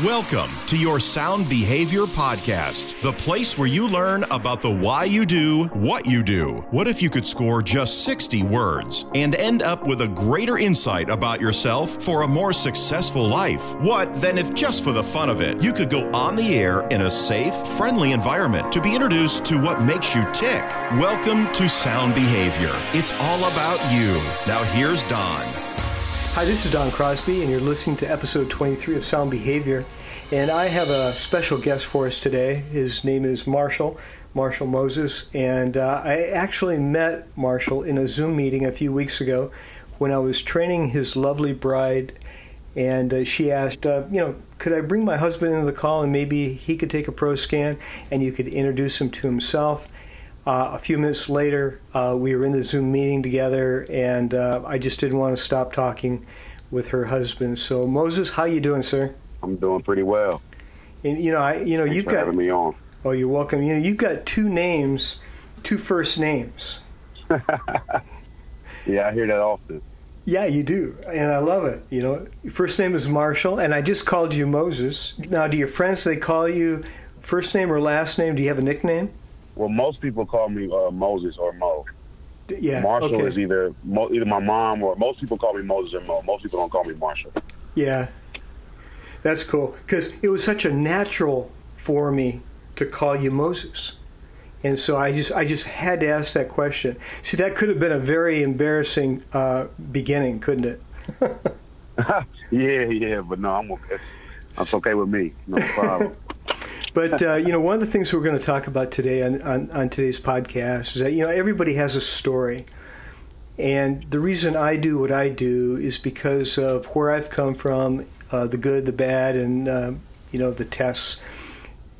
Welcome to your Sound Behavior Podcast, the place where you learn about the why you do what you do. What if you could score just 60 words and end up with a greater insight about yourself for a more successful life? What then if just for the fun of it, you could go on the air in a safe, friendly environment to be introduced to what makes you tick? Welcome to Sound Behavior. It's all about you. Now here's Don. Hi, this is Don Crosby, and you're listening to episode 23 of Sound Behavior. And I have a special guest for us today. His name is Marshall, Marshall Moses. And uh, I actually met Marshall in a Zoom meeting a few weeks ago when I was training his lovely bride. And uh, she asked, uh, you know, could I bring my husband into the call and maybe he could take a pro scan and you could introduce him to himself? Uh, a few minutes later, uh, we were in the Zoom meeting together, and uh, I just didn't want to stop talking with her husband. So, Moses, how you doing, sir? I'm doing pretty well. And you know, I you know Thanks you've got having me on. oh, you're welcome. You know, you've got two names, two first names. Yeah, I hear that often. Yeah, you do, and I love it. You know, your first name is Marshall, and I just called you Moses. Now, do your friends they call you first name or last name? Do you have a nickname? Well, most people call me uh, Moses or Mo. Yeah, Marshall okay. is either Mo, either my mom or most people call me Moses or Mo. Most people don't call me Marshall. Yeah, that's cool because it was such a natural for me to call you Moses, and so I just I just had to ask that question. See, that could have been a very embarrassing uh, beginning, couldn't it? yeah, yeah, but no, I'm okay. That's okay with me. No problem. But uh, you know, one of the things we're going to talk about today on, on, on today's podcast is that you know everybody has a story, and the reason I do what I do is because of where I've come from, uh, the good, the bad, and uh, you know the tests.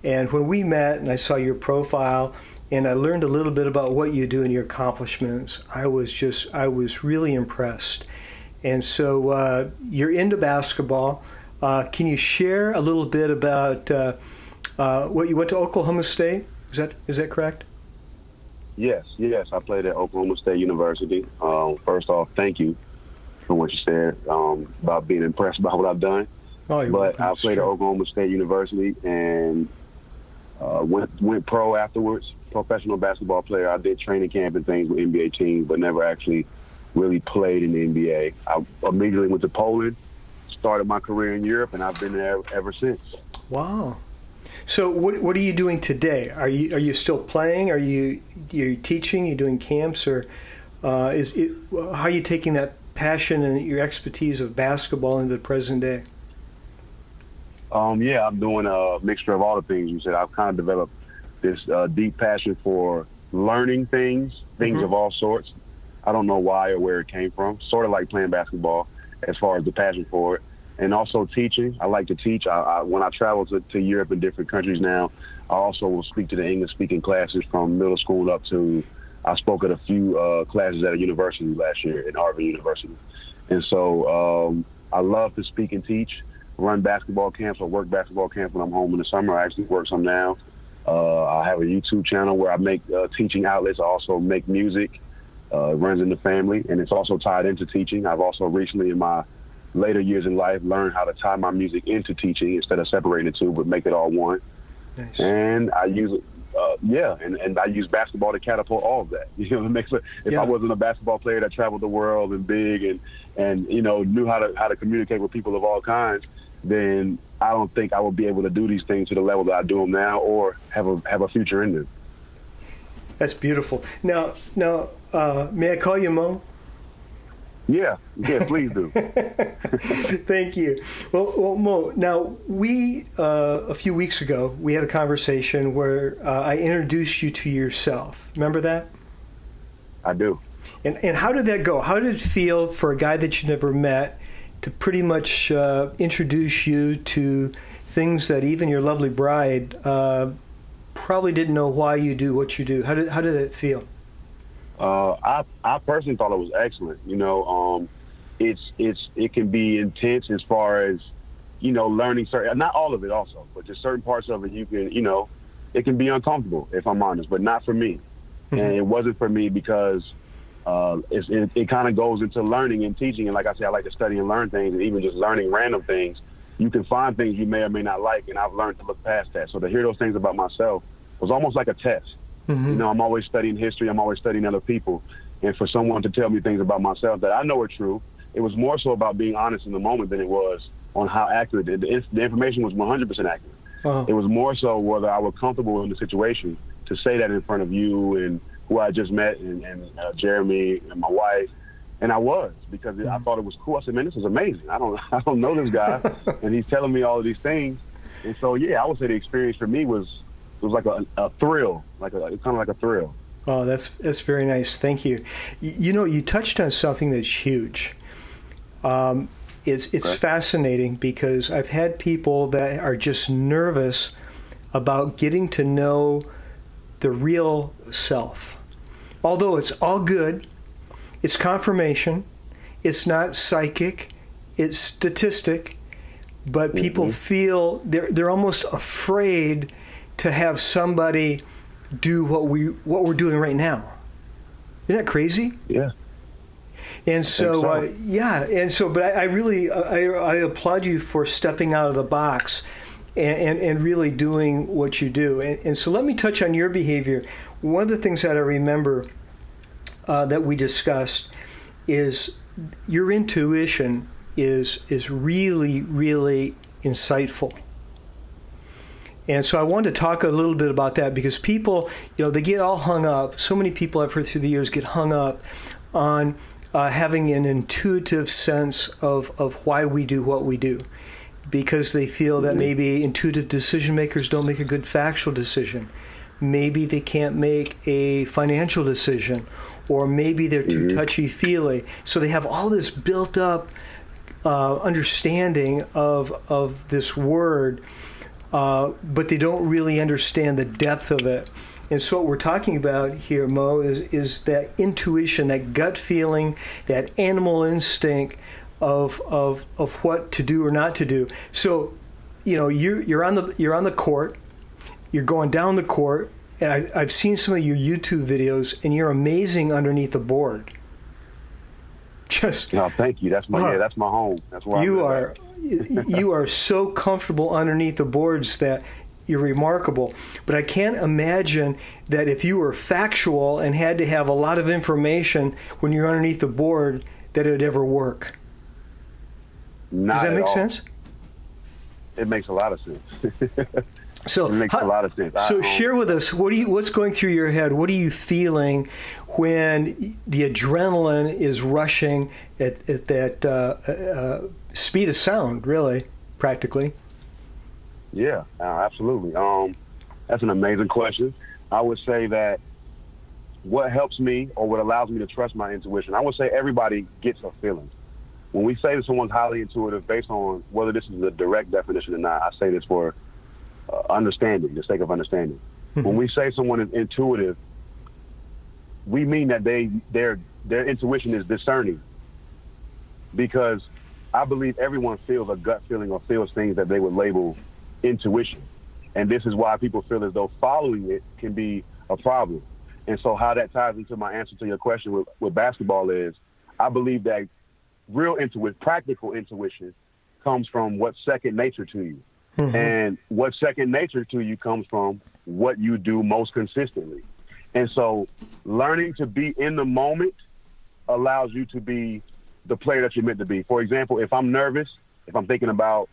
And when we met, and I saw your profile, and I learned a little bit about what you do and your accomplishments, I was just I was really impressed. And so uh, you're into basketball. Uh, can you share a little bit about uh, what you went to Oklahoma State? Is that is that correct? yes, yes, I played at Oklahoma State University. Um, first off, thank you for what you said um, about being impressed by what I've done. Oh, but. I played at. Oklahoma State University and uh, went went pro afterwards. Professional basketball player. I did training camp and things with NBA teams, but never actually really played in the NBA. I immediately went to Poland, started my career in Europe, and I've been there ever since. Wow. So what what are you doing today? Are you are you still playing? Are you you teaching? You doing camps or uh, is it how are you taking that passion and your expertise of basketball into the present day? Um, yeah, I'm doing a mixture of all the things you said. I've kind of developed this uh, deep passion for learning things, things Mhm. of all sorts. I don't know why or where it came from. Sort of like playing basketball, as far as the passion for it, and also teaching. I like to teach. I, I, when I travel to, to Europe and different countries now, I also will speak to the English-speaking classes from middle school up to. I spoke at a few uh, classes at a university last year at Harvard University, and so um, I love to speak and teach run basketball camps or work basketball camps when I'm home in the summer. I actually work some now. Uh, I have a YouTube channel where I make uh, teaching outlets. I also make music. Uh, it runs in the family, and it's also tied into teaching. I've also recently, in my later years in life, learned how to tie my music into teaching instead of separating the two, but make it all one. Nice. And I use it. Uh, yeah, and, and I use basketball to catapult all of that. You know, it makes if Yeah. I wasn't a basketball player that traveled the world and big and and you know knew how to how to communicate with people of all kinds, then I don't think I would be able to do these things to the level that I do them now, or have a have a future in them. That's beautiful. Now now uh, may I call you Mo? Yeah, yeah, please do. Thank you. Well, well, Mo. Now we uh, a few weeks ago we had a conversation where uh, I introduced you to yourself. Remember that? I do. And and how did that go? How did it feel for a guy that you never met to pretty much uh, introduce you to things that even your lovely bride uh, probably didn't know why you do what you do? How did how did it feel? Uh, I I personally thought it was excellent. You know, um, it's it's it can be intense as far as you know learning certain not all of it also, but just certain parts of it you can you know it can be uncomfortable if I'm honest, but not for me. And it wasn't for me because uh, it's, it, it kind of goes into learning and teaching. And like I said, I like to study and learn things, and even just learning random things. you can find things you may or may not like, and I've learned to look past that. So to hear those things about myself was almost like a test. Mm-hmm. You know, I'm always studying history. I'm always studying other people, and for someone to tell me things about myself that I know are true, it was more so about being honest in the moment than it was on how accurate the, the information was 100% accurate. Uh-huh. It was more so whether I was comfortable in the situation to say that in front of you and who I just met and, and uh, Jeremy and my wife. And I was because I mm-hmm. thought it was cool. I said, "Man, this is amazing. I don't, I don't know this guy, and he's telling me all of these things." And so, yeah, I would say the experience for me was was like a, a thrill, like a kind of like a thrill. Oh, that's that's very nice. Thank you. You know, you touched on something that's huge. Um, it's it's fascinating because I've had people that are just nervous about getting to know the real self. Although it's all good, it's confirmation, it's not psychic, it's statistic, but people mm-hmm. feel they're they're almost afraid to have somebody do what we what we're doing right now. Isn't that crazy? Yeah. And so, so. Uh, yeah, and so, but I, I really, I, I, applaud you for stepping out of the box and, and, and really doing what you do. And, and, so, let me touch on your behavior. One of the things that I remember uh, that we discussed is your intuition is is really, really insightful. And so I wanted to talk a little bit about that because people, you know, they get all hung up. So many people I've heard through the years get hung up on uh, having an intuitive sense of, of why we do what we do because they feel that mm-hmm. maybe intuitive decision makers don't make a good factual decision. Maybe they can't make a financial decision, or maybe they're too mm-hmm. touchy feely. So they have all this built up uh, understanding of, of this word, uh, but they don't really understand the depth of it. And so what we're talking about here, Mo, is, is that intuition, that gut feeling, that animal instinct of, of, of what to do or not to do. So, you know, you, you're, on the, you're on the court, you're going down the court, and I, I've seen some of your YouTube videos, and you're amazing underneath the board. Just no, thank you. That's my uh, yeah, that's my home. That's where you are. you are so comfortable underneath the boards that you're remarkable. But I can't imagine that if you were factual and had to have a lot of information when you're underneath the board, that it would ever work. Not Does that make all. sense? It makes a lot of sense. so it makes how, a lot of sense. So share with us what do you what's going through your head? What are you feeling when the adrenaline is rushing at, at that uh, uh, speed of sound? Really, practically. Yeah, uh, absolutely. Um, that's an amazing question. I would say that what helps me or what allows me to trust my intuition, I would say everybody gets a feeling. When we say that someone's highly intuitive based on whether this is a direct definition or not, I say this for uh, understanding, the sake of understanding. Mm-hmm. When we say someone is intuitive, we mean that they their their intuition is discerning. Because I believe everyone feels a gut feeling or feels things that they would label intuition. And this is why people feel as though following it can be a problem. And so, how that ties into my answer to your question with, with basketball is I believe that real intuition, practical intuition, comes from what's second nature to you. Mm-hmm. And what second nature to you comes from what you do most consistently. And so, learning to be in the moment allows you to be the player that you're meant to be. For example, if I'm nervous, if I'm thinking about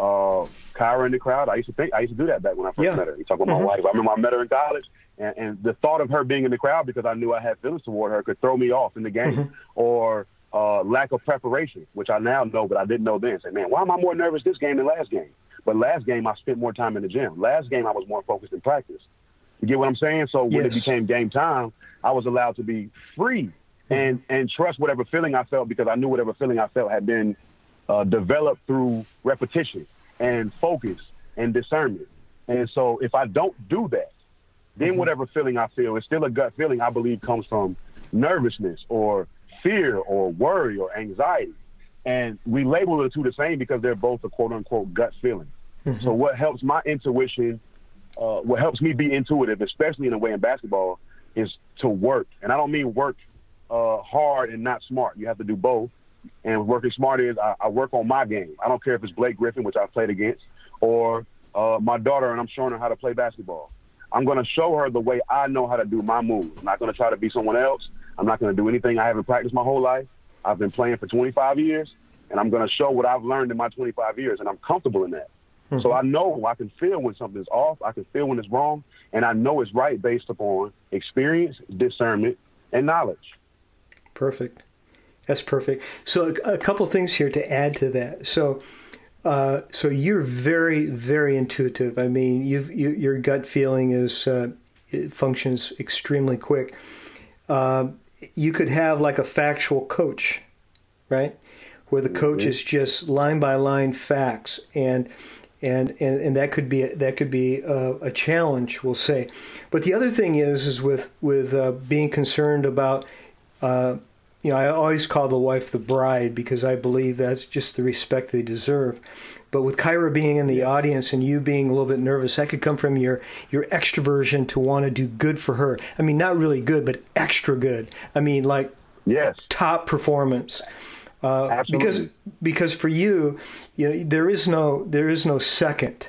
uh, Kyra in the crowd. I used to think I used to do that back when I first yeah. met her. You talk about mm-hmm. my wife. I remember I met her in college, and, and, the thought of her being in the crowd because I knew I had feelings toward her could throw me off in the game, mm-hmm. or uh, lack of preparation, which I now know, but I didn't know then. Say, man, why am I more nervous this game than last game? But last game I spent more time in the gym. Last game I was more focused in practice. You get what I'm saying? So when yes. it became game time, I was allowed to be free and and trust whatever feeling I felt because I knew whatever feeling I felt had been uh, developed through repetition and focus and discernment. And so if I don't do that, then mm-hmm. whatever feeling I feel is still a gut feeling I believe comes from nervousness or fear or worry or anxiety. And we label the two the same because they're both a quote unquote gut feeling. Mm-hmm. So what helps my intuition, uh, what helps me be intuitive, especially in a way in basketball, is to work. And I don't mean work uh, hard and not smart. You have to do both And working smart is I, I work on my game. I don't care if it's Blake Griffin, which I've played against, or uh, my daughter, and I'm showing her how to play basketball. I'm going to show her the way I know how to do my moves. I'm not going to try to be someone else. I'm not going to do anything I haven't practiced my whole life. I've been playing for 25 years, and I'm going to show what I've learned in my 25 years, and I'm comfortable in that. Mm-hmm. So I know I can feel when something's off. I can feel when it's wrong, and I know it's right based upon experience, discernment, and knowledge. Perfect. That's perfect. So a, a couple things here to add to that. So. Uh, so you're very, very intuitive. I mean, you've your gut feeling is uh, functions extremely quick. Uh, you could have like a factual coach, right? Where the coach mm-hmm. is just line by line facts, and and and, and that could be that could be a, a challenge, we'll say. But the other thing is is with with uh, being concerned about. Uh, you know, I always call the wife the bride because I believe that's just the respect they deserve. But with Kyra being in the audience and you being a little bit nervous, that could come from your your extroversion to want to do good for her. I mean, not really good, but extra good. I mean, like yes, top performance. Uh, because because for you, you know, there is no there is no second.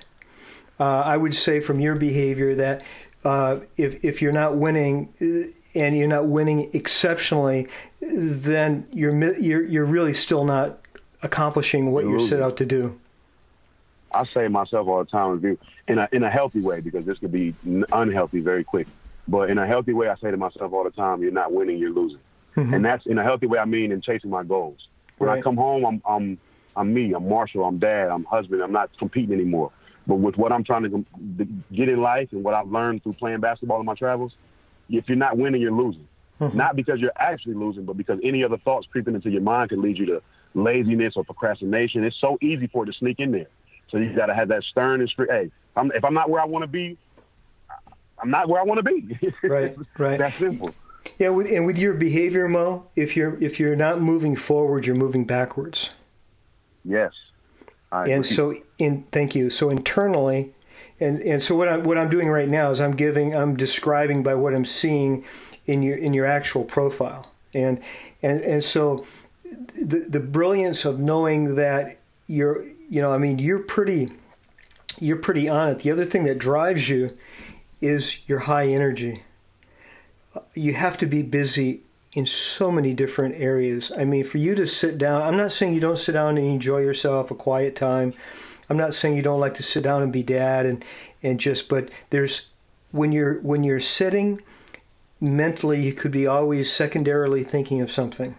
Uh, I would say from your behavior that uh, if if you're not winning uh, and you're not winning exceptionally, then you're you're you're really still not accomplishing what you set out to do. I say myself all the time in a in a healthy way because this could be unhealthy very quick. But in a healthy way, I say to myself all the time, "You're not winning, you're losing." Mm-hmm. And that's in a healthy way. I mean, in chasing my goals. When right. I come home, I'm I'm I'm me. I'm Marshall. I'm dad. I'm husband. I'm not competing anymore. But with what I'm trying to get in life and what I've learned through playing basketball in my travels, if you're not winning, you're losing. Mm-hmm. Not because you're actually losing, but because any other thoughts creeping into your mind can lead you to laziness or procrastination. It's so easy for it to sneak in there. So you got to have that stern and straight. Hey, I'm, if I'm not where I want to be, I'm not where I want to be. Right, right. That's simple. Yeah, with, and with your behavior, Mo, if you're if you're not moving forward, you're moving backwards. Yes. and so, in thank you. So internally, and and so what I'm what I'm doing right now is I'm giving I'm describing by what I'm seeing in your in your actual profile, and and and so the the brilliance of knowing that you're you know, I mean, you're pretty you're pretty on it. The other thing that drives you is your high energy. You have to be busy in so many different areas. I mean, for you to sit down, I'm not saying you don't sit down and enjoy yourself, a quiet time. I'm not saying you don't like to sit down and be dad and and just but there's when you're when you're sitting mentally you could be always secondarily thinking of something.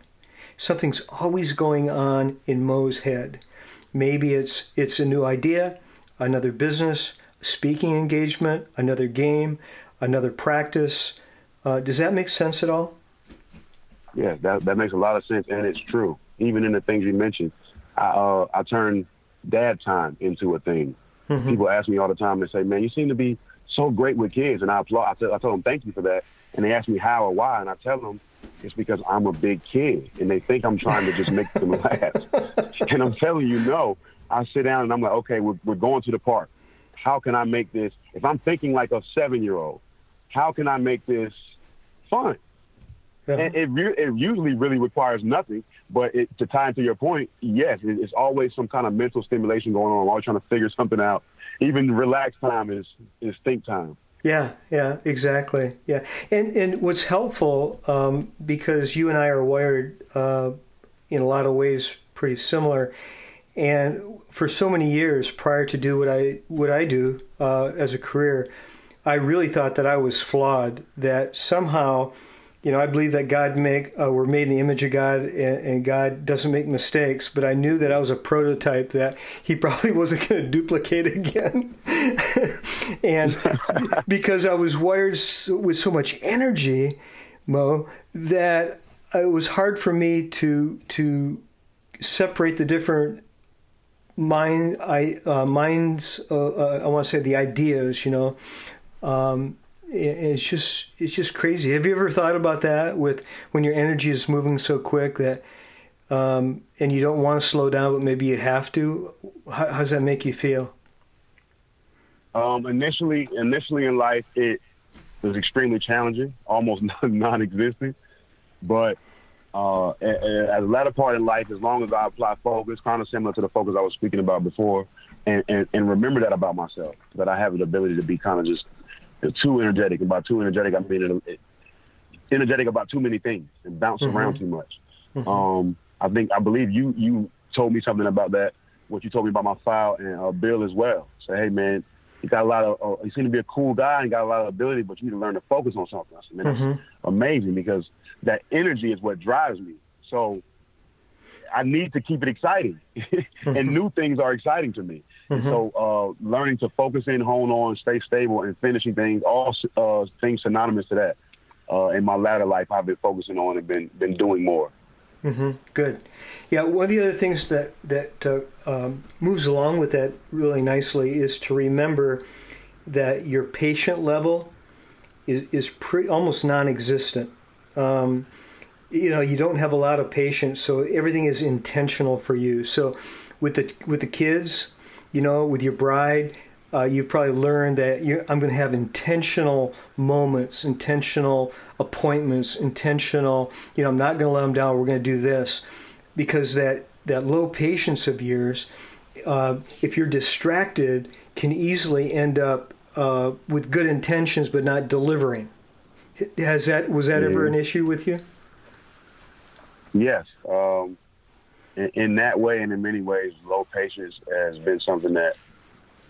Something's always going on in Mo's head. Maybe it's it's a new idea, another business, speaking engagement, another game, another practice. Uh, does that make sense at all? Yeah, that that makes a lot of sense, and it's true. Even in the things you mentioned, I uh, I turn dad time into a thing. Mm-hmm. People ask me all the time. and say, "Man, you seem to be so great with kids," and I applaud. I tell, I tell them, "Thank you for that." And they ask me how or why, and I tell them it's because I'm a big kid and they think I'm trying to just make them laugh. And I'm telling you, no. I sit down and I'm like, okay, we're, we're going to the park. How can I make this? If I'm thinking like a seven year old, how can I make this fun? Yeah. And it, re- it usually really requires nothing, but it, to tie into your point, yes, it, it's always some kind of mental stimulation going on. Always trying to figure something out. Even relaxed time is, is think time. Yeah, yeah, exactly. Yeah, and and what's helpful um, because you and I are wired uh, in a lot of ways pretty similar, and for so many years prior to do what I what I do uh, as a career, I really thought that I was flawed. That somehow you know, I believe that God make uh, we're made in the image of God, and, and, God doesn't make mistakes. But I knew that I was a prototype that He probably wasn't going to duplicate again, and because I was wired with so much energy, Mo, that it was hard for me to to separate the different mind I uh, minds. Uh, uh I want to say the ideas, you know. Um, it's just it's just crazy. Have you ever thought about that with when your energy is moving so quick that um, and you don't want to slow down, but maybe you have to? How, how does that make you feel? Um, initially, initially in life, it was extremely challenging, almost non-existent. But uh, as a latter part in life, as long as I apply focus, kind of similar to the focus I was speaking about before, and, and, and remember that about myself, that I have the ability to be kind of just too energetic. And by too energetic, I mean energetic about too many things and bounce mm-hmm. around too much. Mm-hmm. Um, I think I believe you you told me something about that. What you told me about my file and uh, Bill as well. Say, hey man, you got a lot of. Uh, you seem to be a cool guy and got a lot of ability, but you need to learn to focus on something. I said, man, mm-hmm. amazing because that energy is what drives me. So I need to keep it exciting, and mm-hmm. new things are exciting to me. Mm-hmm. So uh, learning to focus in, hone on, stay stable, and finishing things, all uh, things synonymous to that. Uh, in my latter life, I've been focusing on and been been doing more. Mm-hmm. Good. Yeah, one of the other things that that uh, um, moves along with that really nicely is to remember that your patient level is is pretty almost non-existent. Um, you know, you don't have a lot of patience, so everything is intentional for you. So, with the with the kids, you know, with your bride, uh, you've probably learned that I'm going to have intentional moments, intentional appointments, intentional, you know, I'm not going to let them down. We're going to do this because that, that low patience of yours, uh, if you're distracted, can easily end up uh, with good intentions but not delivering. Has that was that ever an issue with you? Yes, um, in, in, that way, and in many ways, low patience has been something that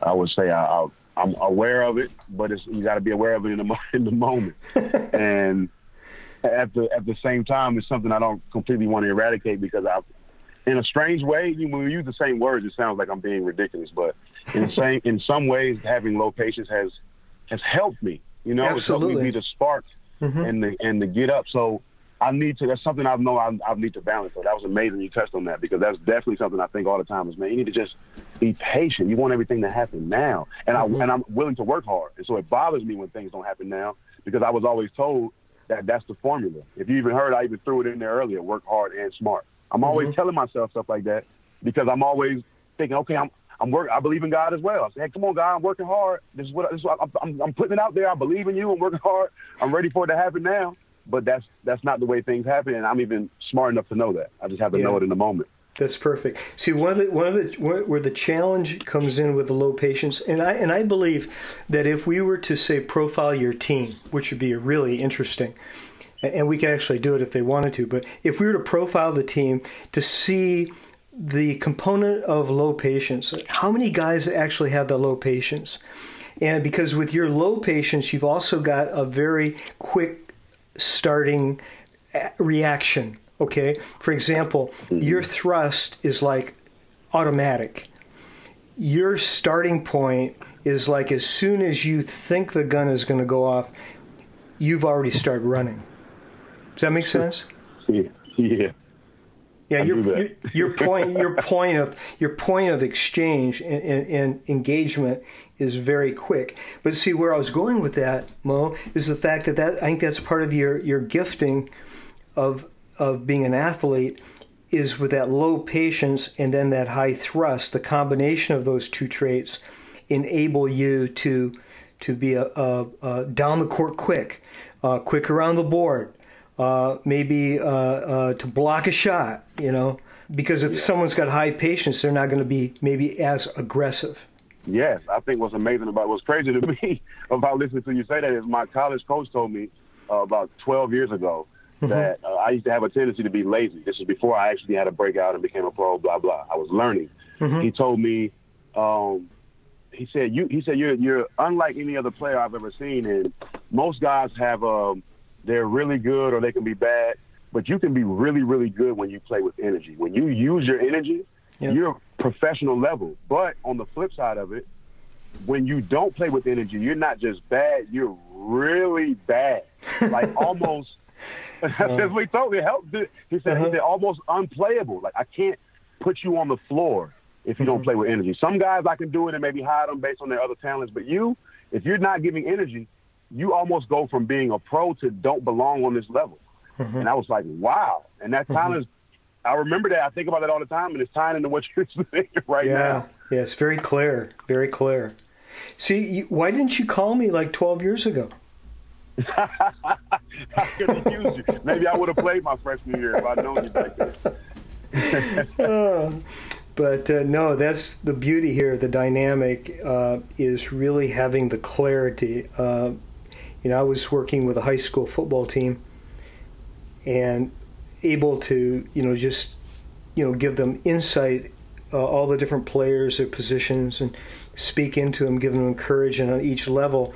I would say I, am aware of it, but you got to be aware of it in the in the moment. and at the at the same time, it's something I don't completely want to eradicate because I, in a strange way, when we use the same words, it sounds like I'm being ridiculous. But in same in some ways, having low patience has has helped me. You know, Absolutely. it's helped me be the spark mm-hmm. and the and the get up. So I need to. That's something I know I, I need to balance. So that was amazing. You touched on that because that's definitely something I think all the time is man. You need to just be patient. You want everything to happen now, and mm-hmm. I and I'm willing to work hard. And so it bothers me when things don't happen now because I was always told that that's the formula. If you even heard, I even threw it in there earlier: work hard and smart. I'm always mm-hmm. telling myself stuff like that because I'm always thinking, okay, I'm I'm work. I believe in God as well. I say, hey, come on, God, I'm working hard. This is what, this is what I'm, I'm, I'm putting it out there. I believe in you. I'm working hard. I'm ready for it to happen now but that's that's not the way things happen, and I'm even smart enough to know that. I just have to yeah. know it in the moment. That's perfect. See, one of the one of the where the challenge comes in with the low patience, and I and I believe that if we were to say profile your team, which would be really interesting, and we could actually do it if they wanted to, but if we were to profile the team to see the component of low patience, how many guys actually have the low patience? And because with your low patience, you've also got a very quick starting reaction. Okay, for example, mm-hmm. your thrust is like automatic. Your starting point is like as soon as you think the gun is going to go off, you've already started running. Does that make sense? Yeah. Yeah. Yeah, your, your, your point your point of your point of exchange and, and, and, engagement is very quick. But see where I was going with that, Mo, is the fact that, that I think that's part of your, your gifting of of being an athlete is with that low patience and then that high thrust. The combination of those two traits enable you to to be a, a, a down the court quick, uh, quick around the board, uh, maybe uh, uh, to block a shot, you know, because if yeah. someone's got high patience, they're not going to be maybe as aggressive. Yes, I think what's amazing about what's crazy to me about listening to you say that is my college coach told me uh, about 12 years ago mm-hmm. that uh, I used to have a tendency to be lazy. This is before I actually had a breakout and became a pro. Blah blah. I was learning. Mm-hmm. He told me, um, he said you. He said you're you're unlike any other player I've ever seen, and most guys have um, they're really good or they can be bad, but you can be really, really good when you play with energy. When you use your energy, yep. you're professional level. But on the flip side of it, when you don't play with energy, you're not just bad, you're really bad. Like almost uh, we told me helped he said uh-huh. he said almost unplayable. Like I can't put you on the floor if you mm-hmm. don't play with energy. Some guys I can do it and maybe hide them based on their other talents, but you, if you're not giving energy, you almost go from being a pro to don't belong on this level. Mm-hmm. And I was like, wow. And that kind mm-hmm. of, I remember that. I think about that all the time, and it's tying into what you're saying right yeah. now. Yeah, it's very clear. Very clear. See, you, why didn't you call me like 12 years ago? I could have used you. Maybe I would have played my freshman year if I'd known you back then. uh, but uh, no, that's the beauty here. The dynamic uh, is really having the clarity. Uh, you know, I was working with a high school football team and able to, you know, just, you know, give them insight, uh, all the different players, their positions, and speak into them, give them encouragement on each level.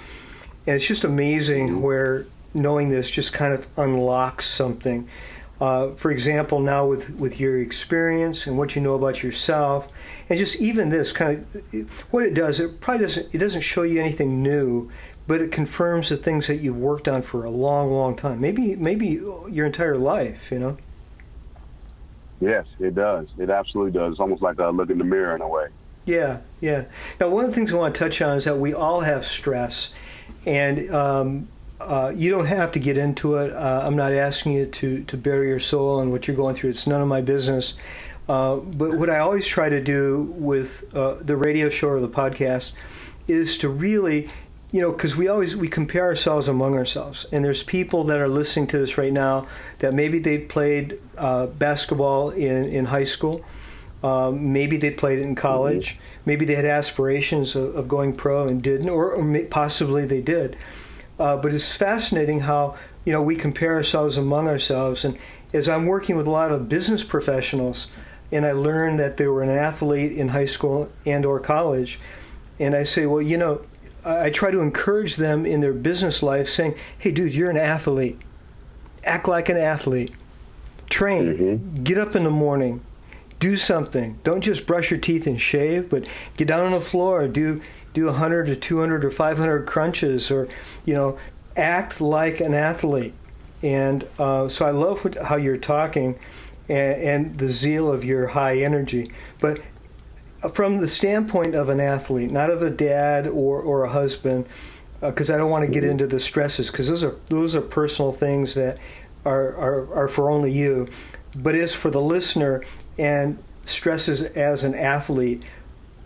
And it's just amazing where knowing this just kind of unlocks something. Uh, for example, now with, with your experience and what you know about yourself, and just even this kind of what it does, it probably doesn't it doesn't show you anything new, but it confirms the things that you've worked on for a long, long time. Maybe maybe your entire life, you know. Yes, it does. It absolutely does. It's almost like a look in the mirror in a way. Yeah, yeah. Now, one of the things I want to touch on is that we all have stress, and um, uh, you don't have to get into it. Uh, I'm not asking you to, to bare your soul and what you're going through. It's none of my business. Uh, but what I always try to do with uh, the radio show or the podcast is to really, you know, because we always we compare ourselves among ourselves, and there's people that are listening to this right now that maybe they played uh, basketball in in high school. Um, maybe they played it in college. Mm-hmm. Maybe they had aspirations of, of, going pro and didn't, or, or may, possibly they did. Uh, but it's fascinating how you know we compare ourselves among ourselves. And as I'm working with a lot of business professionals, and I learn that they were an athlete in high school and or college, and I say, well, you know, I, try to encourage them in their business life, saying, hey, dude, you're an athlete. Act like an athlete. Train. Mm-hmm. Get up in the morning. Do something. Don't just brush your teeth and shave, but get down on the floor. Do do 100 to 200 or 500 crunches or you know act like an athlete and uh, so i love what, how you're talking and, and, the zeal of your high energy but from the standpoint of an athlete not of a dad or, or a husband because uh, i don't want to get into the stresses because those are those are personal things that are, are, are for only you but is for the listener and stresses as an athlete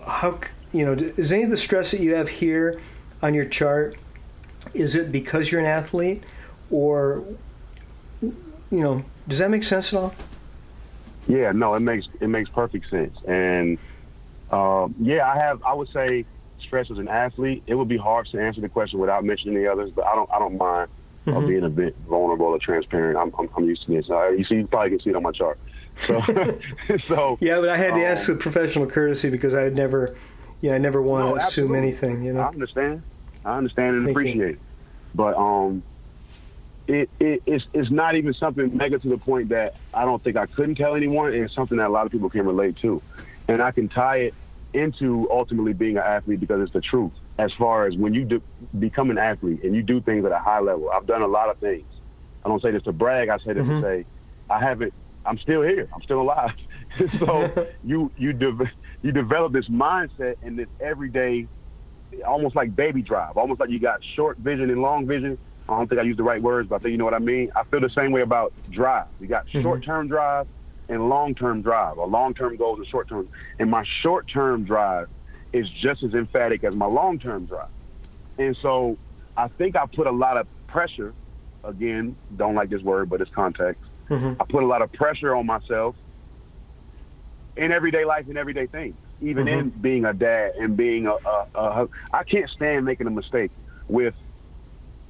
how you know, is any of the stress that you have here on your chart, is it because you're an athlete, or you know, does that make sense at all? Yeah, no, it makes it makes perfect sense, and uh, yeah, I have. I would say stress as an athlete. It would be hard to answer the question without mentioning the others, but I don't. I don't mind uh, mm-hmm. uh, being a bit vulnerable or transparent. I'm, I'm, I'm used to this. Uh, you see, you probably can see it on my chart. So, so yeah, but I had to um, ask the professional courtesy because I had never yeah, I never want no, to assume anything. You know, I understand. I understand and Thank appreciate you. it, but um, it, it it's it's not even something mega to the point that I don't think I couldn't tell anyone. And It's something that a lot of people can relate to, and I can tie it into ultimately being an athlete because it's the truth. As far as when you do, become an athlete and you do things at a high level, I've done a lot of things. I don't say this to brag. I say this mm-hmm. to say I haven't. I'm still here. I'm still alive. so you you de- you develop this mindset and this everyday, almost like baby drive, almost like you got short vision and long vision. I don't think I use the right words, but I think you know what I mean. I feel the same way about drive. You got mm-hmm. short term drive and long term drive, or long term goals and short term. And my short term drive is just as emphatic as my long term drive. And so I think I put a lot of pressure. Again, don't like this word, but it's context. Mm-hmm. I put a lot of pressure on myself in everyday life and everyday things, even mm-hmm. in being a dad and being a, a, a, I can't stand making a mistake with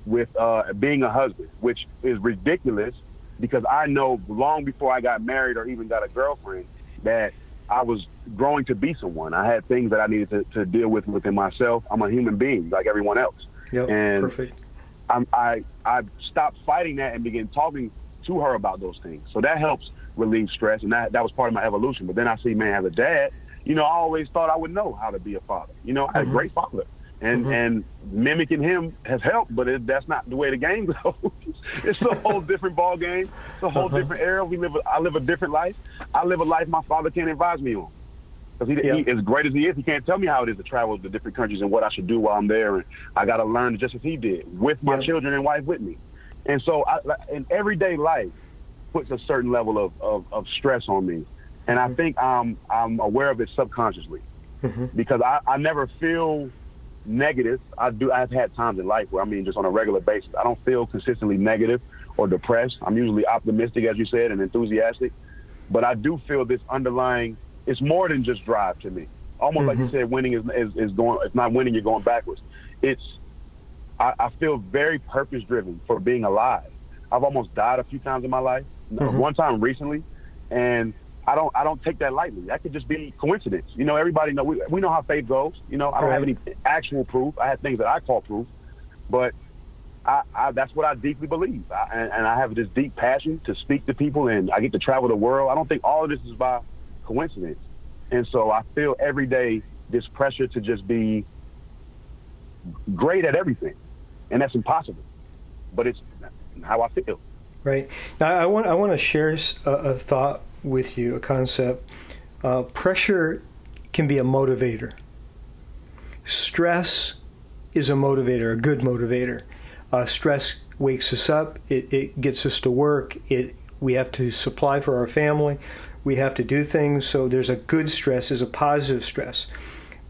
with uh, being a husband, which is ridiculous because I know long before I got married or even got a girlfriend that I was growing to be someone. I had things that I needed to, to deal with within myself. I'm a human being like everyone else. Yep, and perfect. I'm, I I stopped fighting that and began talking to her about those things. So that helps relieve stress, and that that was part of my evolution. But then I see, man, as a dad, you know, I always thought I would know how to be a father. You know, I had mm-hmm. a great father, and mm-hmm. and mimicking him has helped, but it, that's not the way the game goes. it's a whole different ball game. It's a whole uh-huh. different era. We live. A, I live a different life. I live a life my father can't advise me on. Because he, yep. he, as great as he is, he can't tell me how it is to travel to different countries and what I should do while I'm there. And I got to learn just as he did with my yep. children and wife with me. And so, I, in everyday life, puts a certain level of, of, of stress on me. And I mm-hmm. think I'm, I'm aware of it subconsciously mm-hmm. because I, I never feel negative. I do. I've had times in life where I mean, just on a regular basis, I don't feel consistently negative or depressed. I'm usually optimistic, as you said, and enthusiastic. But I do feel this underlying. It's more than just drive to me. Almost mm-hmm. like you mm-hmm. said, winning is, is is going. If not winning, you're going backwards. It's. I, I feel very purpose driven for being alive. I've almost died a few times in my life. Mm-hmm. One time recently, and I don't I don't take that lightly. That could just be coincidence. You know, everybody know we, we know how faith goes. You know, I don't right. have any actual proof. I have things that I call proof, but I, I that's what I deeply believe, I, and, and I have this deep passion to speak to people, and I get to travel the world. I don't think all of this is by coincidence, and so I feel every day this pressure to just be great at everything, and that's impossible. But it's how I feel. Right now, I want I want to share a, a thought with you a concept. Uh, pressure can be a motivator. Stress is a motivator, a good motivator. Uh, stress wakes us up. It, it gets us to work. It we have to supply for our family. We have to do things. So there's a good stress, there's a positive stress.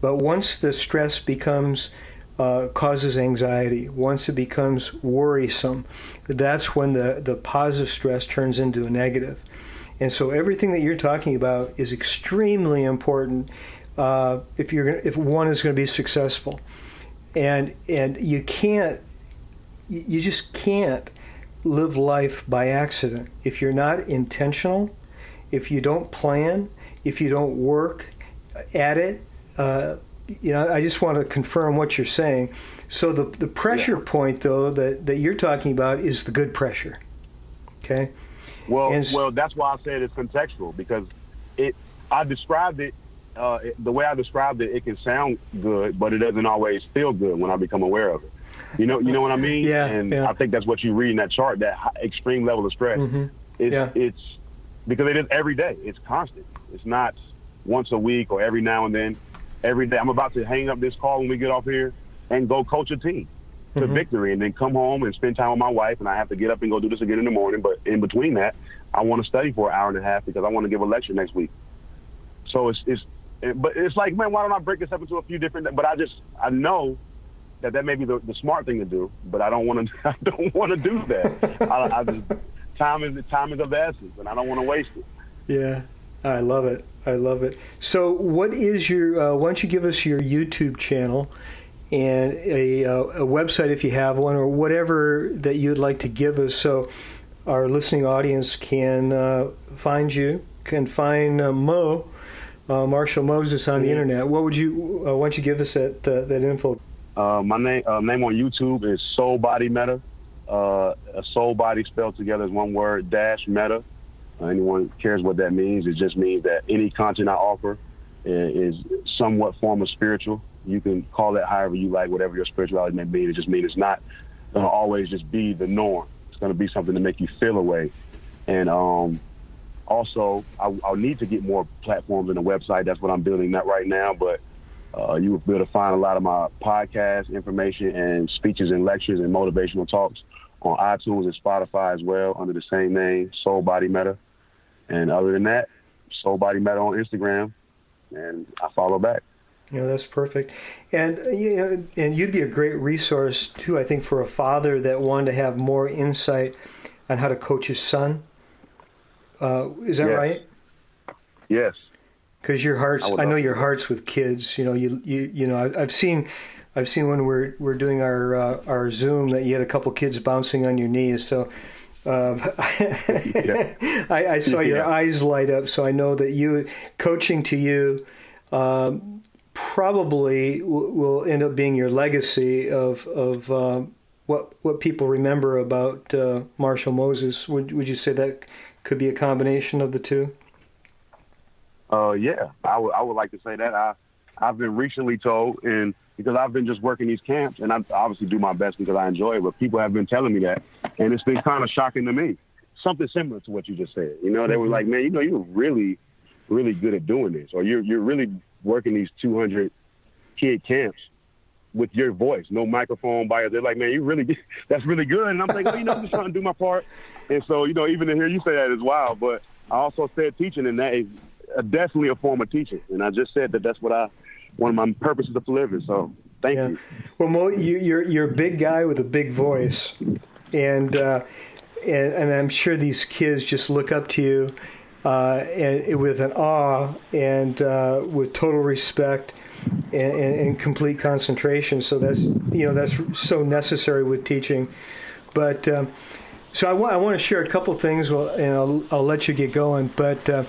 But once the stress becomes uh, causes anxiety, once it becomes worrisome, that's when the, the positive stress turns into a negative. And so everything that you're talking about is extremely important uh, if you're gonna, if one is going to be successful. And and you can't you just can't live life by accident if you're not intentional, if you don't plan, if you don't work at it. Uh, you know, I just want to confirm what you're saying. So the the pressure yeah. point though that that you're talking about is the good pressure. Okay. Well, well, that's why I said it's contextual because it. I described it, uh, the way I described it. It can sound good, but it doesn't always feel good when I become aware of it. You know, you know what I mean? yeah. And yeah. I think that's what you read in that chart. That extreme level of stress. Mm-hmm. It's, yeah. it's because it is every day. It's constant. It's not once a week or every now and then. Every day. I'm about to hang up this call when we get off here and go coach a team to mm-hmm. victory and then come home and spend time with my wife and I have to get up and go do this again in the morning. But in between that, I want to study for an hour and a half because I want to give a lecture next week. So it's it's but it's like, man, why don't I break this up into a few different? But I just I know that that may be the, the smart thing to do, but I don't want to I don't want to do that. I, I just time is time is of the essence, and I don't want to waste it. Yeah, I love it. I love it. So, what is your? Uh, why don't you give us your YouTube channel? And a, uh, a, website if you have one, or whatever that you'd like to give us, so our listening audience can uh, find you, can find uh, Mo, uh, Marshall Moses on the mm-hmm. internet. What would you? Uh, why don't you give us that uh, that info? my name name on YouTube is Soul Body Meta. a soul body spelled together is one word dash meta. anyone cares what that means? It just means that any content I offer is somewhat form of spiritual you can call it however you like, whatever your spirituality may be. It just means it's not going to always just be the norm. It's going to be something to make you feel a way. And um, also, I, will need to get more platforms and a website. That's what I'm building that right now. But uh, you will be able to find a lot of my podcast information and speeches and lectures and motivational talks on iTunes and Spotify as well under the same name, Soul Body Meta. And other than that, Soul Body Meta on Instagram, and I follow back. You know, that's perfect. And you know, and you'd be a great resource too, I think, for a father that wanted to have more insight on how to coach his son. Uh, is that yes. right? Yes. Because your heart's, I, I know your heart's with kids. You know, you you you know, I've, I've seen, I've seen when we're we're doing our uh, our Zoom that you had a couple kids bouncing on your knees. So. Um, yeah. I, I, saw your eyes light up, so I know that you coaching to you um, probably w- will end up being your legacy of of uh, what what people remember about uh, Marshall Moses. Would would you say that could be a combination of the two? Uh, yeah, I would I would like to say that. I I've been recently told, and because I've been just working these camps, and I obviously do my best because I enjoy it. But people have been telling me that, and it's been kind of shocking to me. Something similar to what you just said. You know, they were mm-hmm. like, "Man, you know, you're really, really good at doing this, or you're you're really working these 200 kid camps with your voice, no microphone by it. They're like, man, you really, that's really good. And I'm like, well, you know, I'm just trying to do my part. And so, you know, even to hear you say that is wild. But I also said teaching, and that is definitely a form of teaching. And I just said that that's what I, one of my purposes of living. So Thank yeah. you. Well, Mo, you, are you're, you're a big guy with a big voice, and uh, and, and I'm sure these kids just look up to you uh, and, with an awe and uh, with total respect and, and, and, complete concentration. So that's you know that's so necessary with teaching. But um, so I want, I want to share a couple things, and I'll, I'll let you get going. But uh,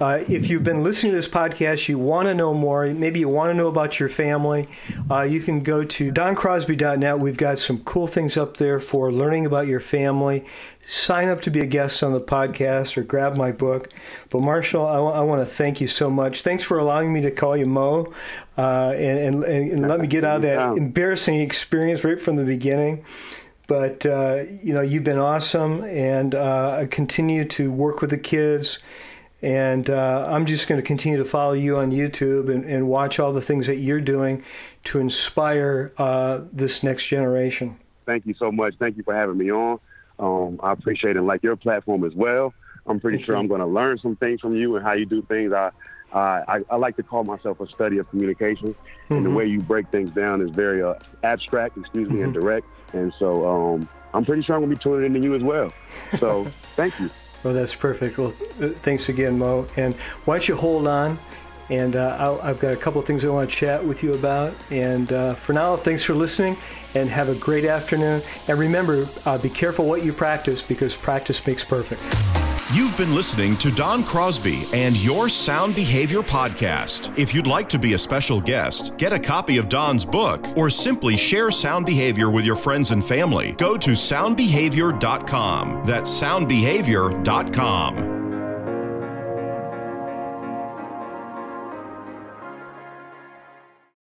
uh, if you've been listening to this podcast, you want to know more, maybe you want to know about your family, uh, you can go to doncrosby.net. We've got some cool things up there for learning about your family. Sign up to be a guest on the podcast or grab my book. But Marshall, I, w- I want to thank you so much. Thanks for allowing me to call you Mo uh, and, and, and let me get out of that embarrassing experience right from the beginning. But uh, you know, you've been awesome, and uh, I continue to work with the kids. And uh, I'm just going to continue to follow you on YouTube and, and, watch all the things that you're doing to inspire uh, this next generation. Thank you so much. Thank you for having me on. Um, I appreciate it, and like your platform as well. I'm pretty Thank sure you. I'm going to learn some things from you and how you do things. I, I, I like to call myself a study of communication, mm-hmm. and the mm-hmm. way you break things down is very uh, abstract, excuse me, mm-hmm. and direct. And so um, I'm pretty sure I'm going to be tuning into you as well. So thank you. Well, that's perfect. Well, thanks again, Mo. And why don't you hold on? And uh, i have got a couple of things I want to chat with you about. And uh, for now, thanks for listening and have a great afternoon. And remember, uh, be careful what you practice because practice makes perfect. You've been listening to Don Crosby and your Sound Behavior podcast. If you'd like to be a special guest, get a copy of Don's book, or simply share sound behavior with your friends and family, go to soundbehavior.com. That's soundbehavior.com.